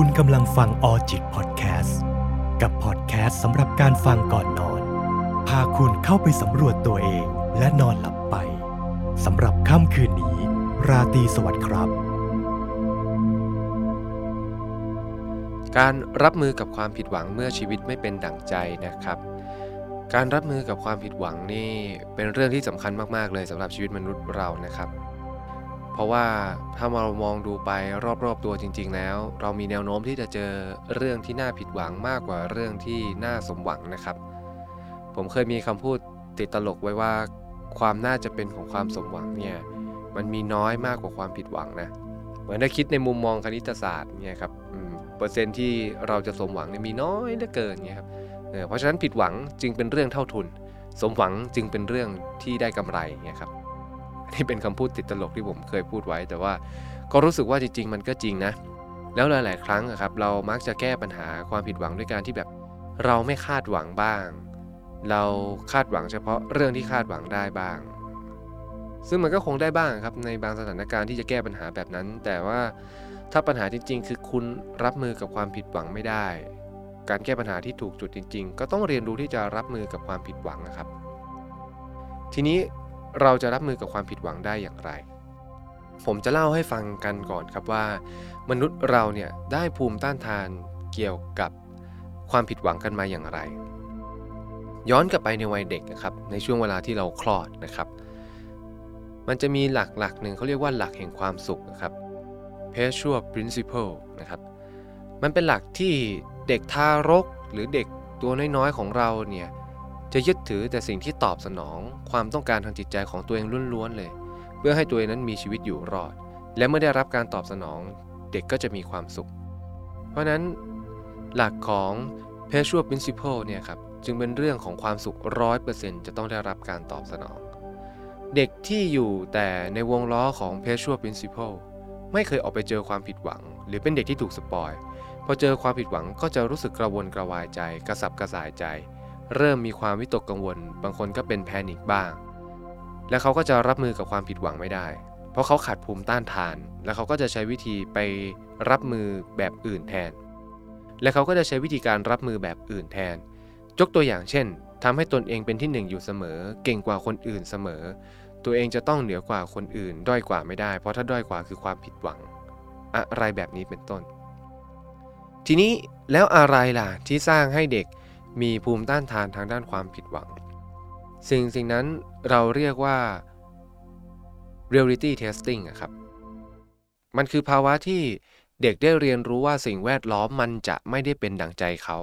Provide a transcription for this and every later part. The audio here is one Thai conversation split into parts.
คุณกำลังฟังออจิตพอดแคสต์กับพอดแคสต์สำหรับการฟังก่อนนอน พาคุณเข้าไปสำรวจตัวเองและนอนหลับไปสำหรับค่ำคืนนี้ ราตรีสวัสดิ์ครับ การรับมือกับความผิดหวังเมื่อชีวิตไม่เป็นดั่งใจนะครับ การรับมือกับความผิดหวังนี่เป็นเรื่องที่สำคัญมากๆเลยสำหรับชีวิตมนุษย์เรานะครับ เพราะว่าถ้าเรามองดูไปรอบๆตัวจริง ๆ แล้ว เรามีแนวโน้มที่จะเจอเรื่องที่น่าผิดหวังมากกว่าเรื่องที่น่าสมหวังนะครับ ผมเคยมีคำพูดติดตลกไว้ว่า ความน่าจะเป็นของความสมหวังเนี่ยมันมีน้อยมากกว่าความผิดหวังนะเหมือนถ้าคิดในมุมมองคณิตศาสตร์เนี่ยครับเปอร์เซ็นที่เราจะสมหวังเนี่ยมีน้อยเหลือเกินเนี่ยครับเออเพราะฉะนั้นผิดหวังจึงเป็นเรื่องเท่าทุน สมหวังจึงเป็นเรื่องที่ได้กำไรเนี่ยครับ นี่เป็นคำพูดติดตลกที่ผมเคยพูดไว้ แต่ว่าก็รู้สึกว่าจริง ๆ มันก็จริงนะ แล้วหลาย ๆ ครั้งครับเรามักจะแก้ปัญหาความผิดหวังด้วยการที่แบบเราไม่คาดหวังบ้าง เราคาดหวังเฉพาะเรื่องที่คาดหวังได้บ้าง ซึ่งมันก็คงได้บ้างครับในบางสถานการณ์ที่จะแก้ปัญหาแบบนั้น แต่ว่าถ้าปัญหาจริง ๆ คือคุณรับมือกับความผิดหวังไม่ได้ การแก้ปัญหาที่ถูกจุดจริง ๆ ก็ต้องเรียนรู้ที่จะรับมือกับความผิดหวังนะครับ ทีนี้ เราจะรับมือกับความผิดหวังได้อย่างไร ผมจะเล่าให้ฟังกันก่อนครับว่า มนุษย์เราเนี่ยได้ภูมิต้านทานเกี่ยวกับความผิดหวังกันมาอย่างไร ย้อนกลับไปในวัยเด็กนะครับในช่วงเวลาที่เราคลอดนะครับ มันจะมีหลักหลักหนึ่งเขาเรียกว่าหลักแห่งความสุขนะครับ p e r s u a principle นะครับ มันเป็นหลักที่เด็กทารกหรือเด็กตัวน้อยๆของเราเนี่ย จะยึดถือแต่สิ่งที่ตอบสนอง ความต้องการทางจิตใจของตัวเองล้วนๆเลย เพื่อให้ตัวเองนั้นมีชีวิตอยู่รอด และเมื่อได้รับการตอบสนอง เด็กก็จะมีความสุข เพราะนั้นหลักของ p e r s u a principle เนี่ยครับจึงเป็นเรื่องของความสุข100%จะต้องได้รับการตอบสนอง เด็กที่อยู่แต่ในวงล้อของ p e r s u a principle ไม่เคยออกไปเจอความผิดหวัง หรือเป็นเด็กที่ถูก spoil พอเจอความผิดหวังก็จะรู้สึกกระวนกระวายใจ กระสับกระส่ายใจ เริ่มมีความวิตกกังวล บางคนก็เป็น panic บ้าง และเขาก็จะรับมือกับความผิดหวังไม่ได้ เพราะเขาขาดภูมิต้านทาน และเขาก็จะใช้วิธีไปรับมือแบบอื่นแทน และเขาก็จะใช้วิธีการรับมือแบบอื่นแทน ยกตัวอย่างเช่นทำให้ตนเองเป็นที่หนึ่งอยู่เสมอ เก่งกว่าคนอื่นเสมอ ตัวเองจะต้องเหนือกว่าคนอื่น ด้อยกว่าไม่ได้ เพราะถ้าด้อยกว่าคือความผิดหวัง อะไรแบบนี้เป็นต้น ทีนี้แล้วอะไรล่ะที่สร้างให้เด็ก มีภูมิต้านทานทางด้านความผิดหวัง สิ่งสิ่งนั้นเราเรียกว่า reality testing ครับ มันคือภาวะที่เด็กได้เรียนรู้ว่าสิ่งแวดล้อมมันจะไม่ได้เป็นดั่งใจเขา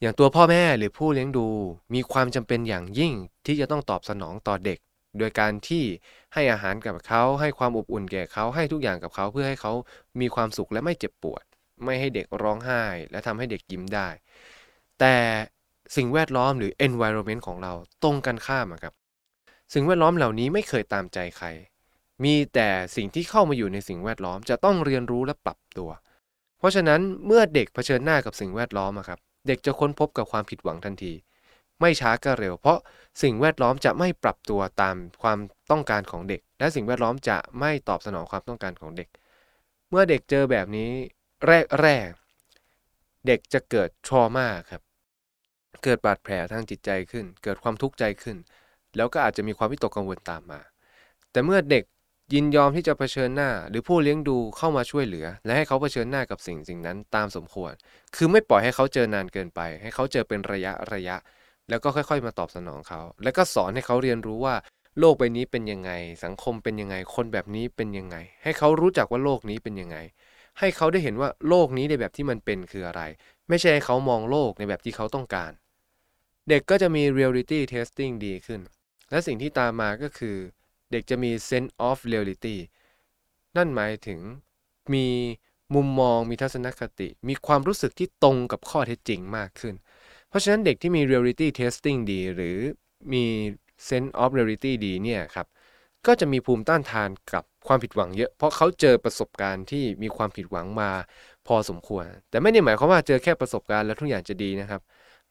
อย่างตัวพ่อแม่หรือผู้เลี้ยงดูมีความจำเป็นอย่างยิ่งที่จะต้องตอบสนองต่อเด็ก โดยการที่ให้อาหารกับเขา ให้ความอบอุ่นแก่เขา ให้ทุกอย่างกับเขาเพื่อให้เขามีความสุขและไม่เจ็บปวด ไม่ให้เด็กร้องไห้ และทำให้เด็กยิ้มได้ แต่สิ่งแวดล้อมหรือ environment ของเราตรงกันข้ามครับ สิ่งแวดล้อมเหล่านี้ไม่เคยตามใจใคร มีแต่สิ่งที่เข้ามาอยู่ในสิ่งแวดล้อมจะต้องเรียนรู้และปรับตัว เพราะฉะนั้นเมื่อเด็กเผชิญหน้ากับสิ่งแวดล้อมครับ เด็กจะค้นพบกับความผิดหวังทันที ไม่ช้าก็เร็ว เพราะสิ่งแวดล้อมจะไม่ปรับตัวตามความต้องการของเด็ก และสิ่งแวดล้อมจะไม่ตอบสนองความต้องการของเด็ก เมื่อเด็กเจอแบบนี้แรกแรกเด็กจะเกิดทรมาครับ เกิดบาดแผลทางจิตใจขึ้น เกิดความทุกข์ใจขึ้น แล้วก็อาจจะมีความวิตกกังวลตามมา แต่เมื่อเด็กยินยอมที่จะเผชิญหน้า หรือผู้เลี้ยงดูเข้ามาช่วยเหลือ และให้เขาเผชิญหน้ากับสิ่งสิ่งนั้นตามสมควร คือไม่ปล่อยให้เขาเจอนานเกินไป ให้เขาเจอเป็นระยะระยะ แล้วก็ค่อยๆ มาตอบสนองเขา แล้วก็สอนให้เขาเรียนรู้ว่า โลกใบนี้เป็นยังไง สังคมเป็นยังไง คนแบบนี้เป็นยังไง ให้เขารู้จักว่าโลกนี้เป็นยังไง ให้เขาได้เห็นว่าโลกนี้ในแบบที่มันเป็นคืออะไร ไม่ใช่ให้เขามองโลกในแบบที่เขาต้องการ เด็กก็จะมี reality testing ดีขึ้น และสิ่งที่ตามมาก็คือ เด็กจะมี sense of reality นั่นหมายถึงมีมุมมองมีทัศนคติ มีความรู้สึกที่ตรงกับข้อเท็จจริงมากขึ้น เพราะฉะนั้นเด็กที่มี reality testing ดี หรือมี sense of reality ดีเนี่ยครับ ก็จะมีภูมิต้านทานกับความผิดหวังเยอะ เพราะเขาเจอประสบการณ์ที่มีความผิดหวังมาพอสมควร แต่ไม่ได้หมายความว่าเจอแค่ประสบการณ์แล้วทุกอย่างจะดีนะครับ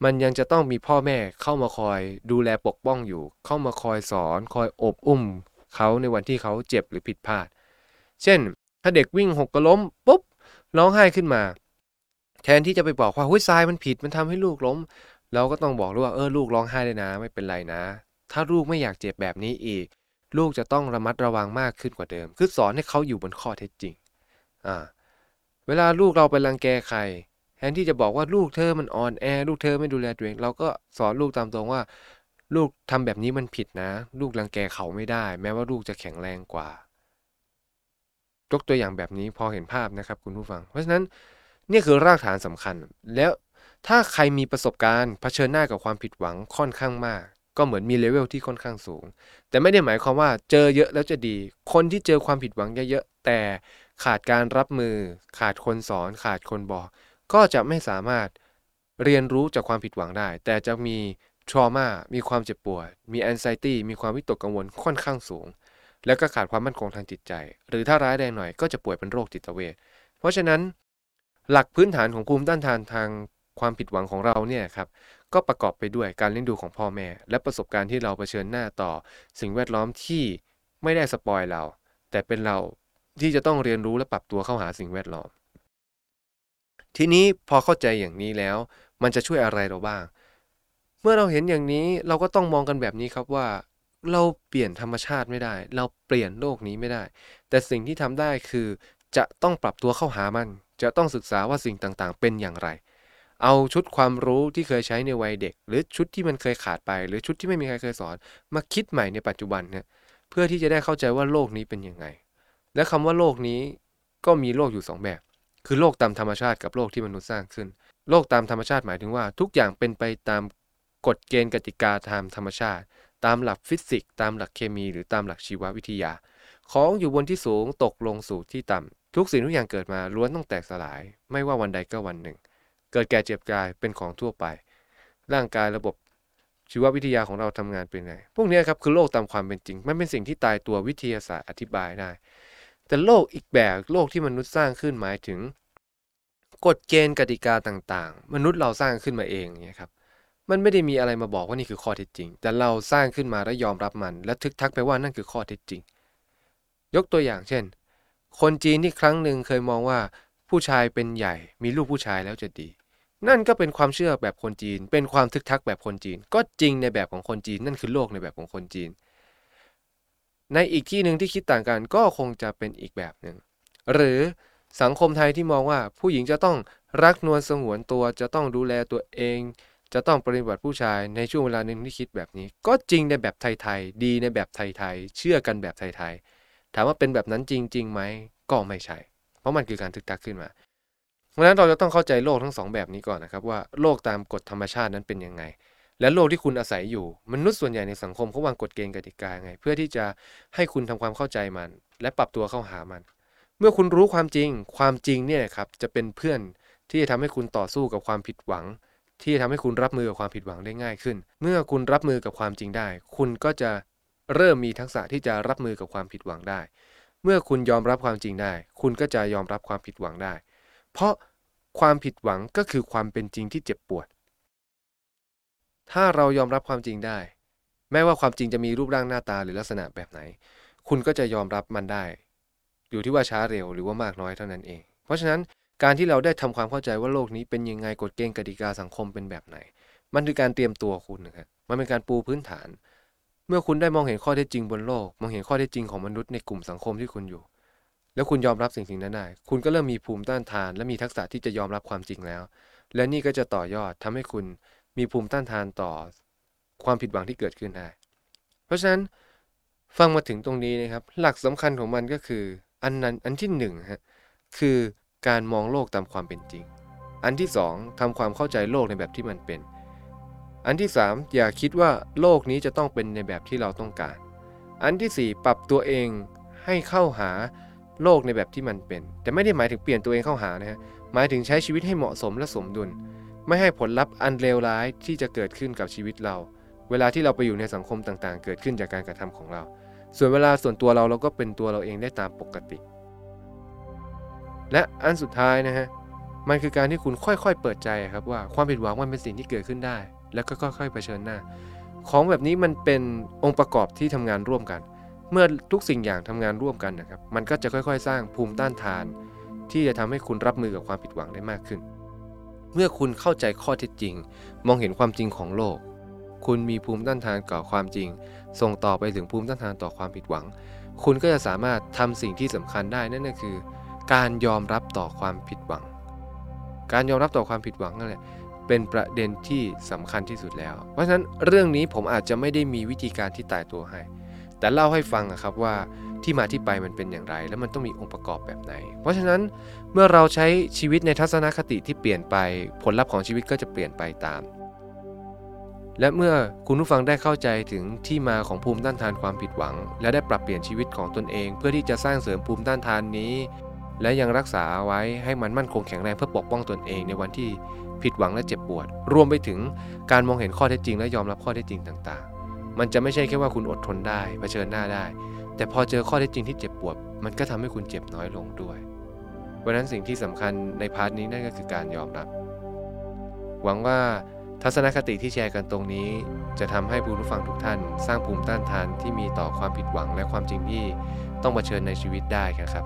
มันยังจะต้องมีพ่อแม่เข้ามาคอยดูแลปกป้องอยู่ เข้ามาคอยสอน คอยอบอุ้มเขาในวันที่เขาเจ็บหรือผิดพลาด เช่น ถ้าเด็กวิ่งหกกระล้มปุ๊บร้องไห้ขึ้นมา แทนที่จะไปบอกว่าหุ้ยทรายมันผิดมันทำให้ลูกล้ม เราก็ต้องบอกลูกว่าเออลูกร้องไห้ได้นะ ไม่เป็นไรนะ ถ้าลูกไม่อยากเจ็บแบบนี้อีก ลูกจะต้องระมัดระวังมากขึ้นกว่าเดิม คือสอนให้เขาอยู่บนข้อเท็จจริงอ่าเวลาลูกเราไปรังแกใคร ทนที่จะบอกว่าลูกเธอมันอ่อนแอ ลูกเธอไม่ดูแลตัวเอง เราก็สอนลูกตามตรงว่า ลูกทำแบบนี้มันผิดนะ ลูกรังแกเขาไม่ได้ แม้ว่าลูกจะแข็งแรงกว่ายกตัวอย่างแบบนี้พอเห็นภาพนะครับคุณผู้ฟัง เพราะฉะนั้นนี่คือรากฐานสำคัญ แล้วถ้าใครมีประสบการณ์เผชิญหน้ากับความผิดหวังค่อนข้างมาก ก็เหมือนมีเลเวลที่ค่อนข้างสูง แต่ไม่ได้หมายความว่าเจอเยอะแล้วจะดี คนที่เจอความผิดหวังเยอะๆแต่ขาดการรับมือ ขาดคนสอน ขาดคนบอก ก็จะไม่สามารถเรียนรู้จากความผิดหวังได้ แต่จะมีทรมามีความเจ็บปวด มีแอนไซตี้ มีความวิตกกังวลค่อนข้างสูง แล้วก็ขาดความมั่นคงทางจิตใจ หรือถ้าร้ายแรงหน่อยก็จะป่วยเป็นโรคจิตเวทเพราะฉะนั้น หลักพื้นฐานของภูมิต้านทานทางความผิดหวังของเราเนี่ยครับ ก็ประกอบไปด้วยการเลี้ยงดูของพ่อแม่ และประสบการณ์ที่เราเผชิญหน้าต่อ สิ่งแวดล้อมที่ไม่ได้สปอยเรา แต่เป็นเราที่จะต้องเรียนรู้และปรับตัวเข้าหาสิ่งแวดล้อม ทีนี้พอเข้าใจอย่างนี้แล้ว มันจะช่วยอะไรเราบ้าง เมื่อเราเห็นอย่างนี้เราก็ต้องมองกันแบบนี้ครับว่า เราเปลี่ยนธรรมชาติไม่ได้ เราเปลี่ยนโลกนี้ไม่ได้ แต่สิ่งที่ทำได้คือจะต้องปรับตัวเข้าหามัน จะต้องศึกษาว่าสิ่งต่างๆ เป็นอย่างไร เอาชุดความรู้ที่เคยใช้ในวัยเด็ก หรือชุดที่มันเคยขาดไป หรือชุดที่ไม่มีใครเคยสอน มาคิดใหม่ในปัจจุบันเนี่ยเพื่อที่จะได้เข้าใจว่าโลกนี้เป็นยังไง และคำว่าโลกนี้ก็มีโลกอยู่ 2 แบบ คือโลกตามธรรมชาติกับโลกที่มนุษย์สร้างขึ้น โลกตามธรรมชาติหมายถึงว่าทุกอย่างเป็นไปตามกฎเกณฑ์กติกาตามธรรมชาติ ตามหลักฟิสิกส์ตามหลักเคมี หรือตามหลักชีววิทยา ของอยู่บนที่สูงตกลงสู่ที่ต่ำทุกสิ่งทุกอย่างเกิดมาล้วนต้องแตกสลาย ไม่ว่าวันใดก็วันหนึ่ง เกิดแก่เจ็บตายเป็นของทั่วไป ร่างกายระบบชีววิทยาของเราทำงานเป็นไง พวกนี้ครับคือโลกตามความเป็นจริง มันเป็นสิ่งที่ตายตัววิทยาศาสตร์อธิบายได้ แต่โลกอีกแบบโลกที่มนุษย์สร้างขึ้นหมายถึง กฎเกณฑ์กติกาต่างๆ มนุษย์เราสร้างขึ้นมาเองเนี่ยครับมันไม่ได้มีอะไรมาบอกว่านี่คือข้อเท็จจริง แต่เราสร้างขึ้นมาและยอมรับมัน และทึกทักไปว่านั่นคือข้อเท็จจริง ยกตัวอย่างเช่น คนจีนที่ครั้งหนึ่งเคยมองว่า ผู้ชายเป็นใหญ่ มีลูกผู้ชายแล้วจะดี นั่นก็เป็นความเชื่อแบบคนจีน เป็นความทึกทักแบบคนจีน ก็จริงในแบบของคนจีน นั่นคือโลกในแบบของคนจีน ในอีกที่หนึ่งที่คิดต่างกันก็คงจะเป็นอีกแบบหนึ่งหรือสังคมไทยที่มองว่าผู้หญิงจะต้องรักนวลสงวนตัวจะต้องดูแลตัวเอง จะต้องปฏิบัติผู้ชายในช่วงเวลาหนึ่งที่คิดแบบนี้ ก็จริงในแบบไทยๆดีในแบบไทยๆเชื่อกันแบบไทยๆถามว่าเป็นแบบนั้นจริงๆไหมก็ไม่ใช่ เพราะมันคือการทึกทักขึ้นมาเพราะฉะนั้นเราจะต้องเข้าใจโลกทั้งสองแบบนี้ก่อนนะครับว่าโลกตามกฎธรรมชาตินั้นเป็นยังไง และโลกที่คุณอาศัยอยู่ มนุษย์ส่วนใหญ่ในสังคมเขาวางกฎเกณฑ์กติกาไง เพื่อที่จะให้คุณทำความเข้าใจมัน และปรับตัวเข้าหามัน เมื่อคุณรู้ความจริง ความจริงเนี่ยครับจะเป็นเพื่อนที่จะทำให้คุณต่อสู้กับความผิดหวัง ที่จะทำให้คุณรับมือกับความผิดหวังได้ง่ายขึ้น เมื่อคุณรับมือกับความจริงได้ คุณก็จะเริ่มมีทักษะที่จะรับมือกับความผิดหวังได้ เมื่อคุณยอมรับความจริงได้ คุณก็จะยอมรับความผิดหวังได้ เพราะความผิดหวังก็คือความเป็นจริงที่เจ็บปวด ถ้าเรายอมรับความจริงได้ แม้ว่าความจริงจะมีรูปร่างหน้าตาหรือลักษณะแบบไหน คุณก็จะยอมรับมันได้ อยู่ที่ว่าช้าเร็วหรือว่ามากน้อยเท่านั้นเอง เพราะฉะนั้นการที่เราได้ทำความเข้าใจว่าโลกนี้เป็นยังไงกฎเกณฑ์กติกาสังคมเป็นแบบไหน มันคือการเตรียมตัวคุณนะครับมันเป็นการปูพื้นฐาน เมื่อคุณได้มองเห็นข้อเท็จจริงบนโลก มองเห็นข้อเท็จจริงของมนุษย์ในกลุ่มสังคมที่คุณอยู่ แล้วคุณยอมรับสิ่งสิ่งนั้นได้ คุณก็เริ่มมีภูมิต้านทาน และมีทักษะที่จะยอมรับความจริงแล้ว และนี่ก็จะต่อยอดทำให้คุณ มีภูมิต้านทานต่อความผิดหวังที่เกิดขึ้นได้ เพราะฉะนั้นฟังมาถึงตรงนี้นะครับ หลักสำคัญของมันก็คืออันนั้นอันที่หนึ่งฮะคือการมองโลกตามความเป็นจริง อันที่สองทำความเข้าใจโลกในแบบที่มันเป็น อันที่สามอย่าคิดว่าโลกนี้จะต้องเป็นในแบบที่เราต้องการ อันที่สี่ปรับตัวเองให้เข้าหาโลกในแบบที่มันเป็น แต่ไม่ได้หมายถึงเปลี่ยนตัวเองเข้าหานะฮะหมายถึงใช้ชีวิตให้เหมาะสมและสมดุล ไม่ให้ผลลัพธ์อันเลวร้ายที่จะเกิดขึ้นกับชีวิตเรา เวลาที่เราไปอยู่ในสังคมต่างๆ เกิดขึ้นจากการกระทำของเรา ส่วนเวลาส่วนตัวเราเราก็เป็นตัวเราเองได้ตามปกติ และอันสุดท้ายนะฮะมันคือการที่คุณค่อยๆ เปิดใจครับว่าความผิดหวังมันเป็นสิ่งที่เกิดขึ้นได้ แล้วก็ค่อยๆเผชิญหน้า ของแบบนี้มันเป็นองค์ประกอบที่ทำงานร่วมกัน เมื่อทุกสิ่งอย่างทำงานร่วมกันนะครับ มันก็จะค่อยๆ สร้างภูมิต้านทาน ที่จะทำให้คุณรับมือกับความผิดหวังได้มากขึ้น เมื่อคุณเข้าใจข้อเท็จจริง มองเห็นความจริงของโลก คุณมีภูมิต้านทานต่อความจริง ส่งต่อไปถึงภูมิต้านทานต่อความผิดหวัง คุณก็จะสามารถทำสิ่งที่สำคัญได้นั่นก็คือ การยอมรับต่อความผิดหวัง การยอมรับต่อความผิดหวังนั่นแหละเป็นประเด็นที่สำคัญที่สุดแล้ว เพราะฉะนั้นเรื่องนี้ผมอาจจะไม่ได้มีวิธีการที่ตายตัวให้ แต่เล่าให้ฟังครับว่าที่มาที่ไปมันเป็นอย่างไร แล้วมันต้องมีองค์ประกอบแบบไหน เพราะฉะนั้นเมื่อเราใช้ชีวิตในทัศนคติที่เปลี่ยนไป ผลลัพธ์ของชีวิตก็จะเปลี่ยนไปตาม และเมื่อคุณผู้ฟังได้เข้าใจถึงที่มาของภูมิต้านทานความผิดหวัง และได้ปรับเปลี่ยนชีวิตของตนเอง เพื่อที่จะสร้างเสริมภูมิต้านทานนี้ และยังรักษาไว้ให้มันมั่นคงแข็งแรงเพื่อปกป้องตนเองในวันที่ผิดหวังและเจ็บปวด รวมไปถึงการมองเห็นข้อเท็จจริง และยอมรับข้อเท็จจริงต่าง มันจะไม่ใช่แค่ว่าคุณอดทนได้เผชิญหน้าได้ แต่พอเจอข้อเท็จจริงที่เจ็บปวด มันก็ทำให้คุณเจ็บน้อยลงด้วยเพราะนั้นสิ่งที่สำคัญใน part นี้นั่นก็คือการยอมรับ หวังว่าทัศนคติที่แชร์กันตรงนี้ จะทำให้ผู้ฟังทุกท่าน สร้างภูมิต้านทานที่มีต่อความผิดหวังและความจริงที่ต้องเผชิญในชีวิตได้ครับ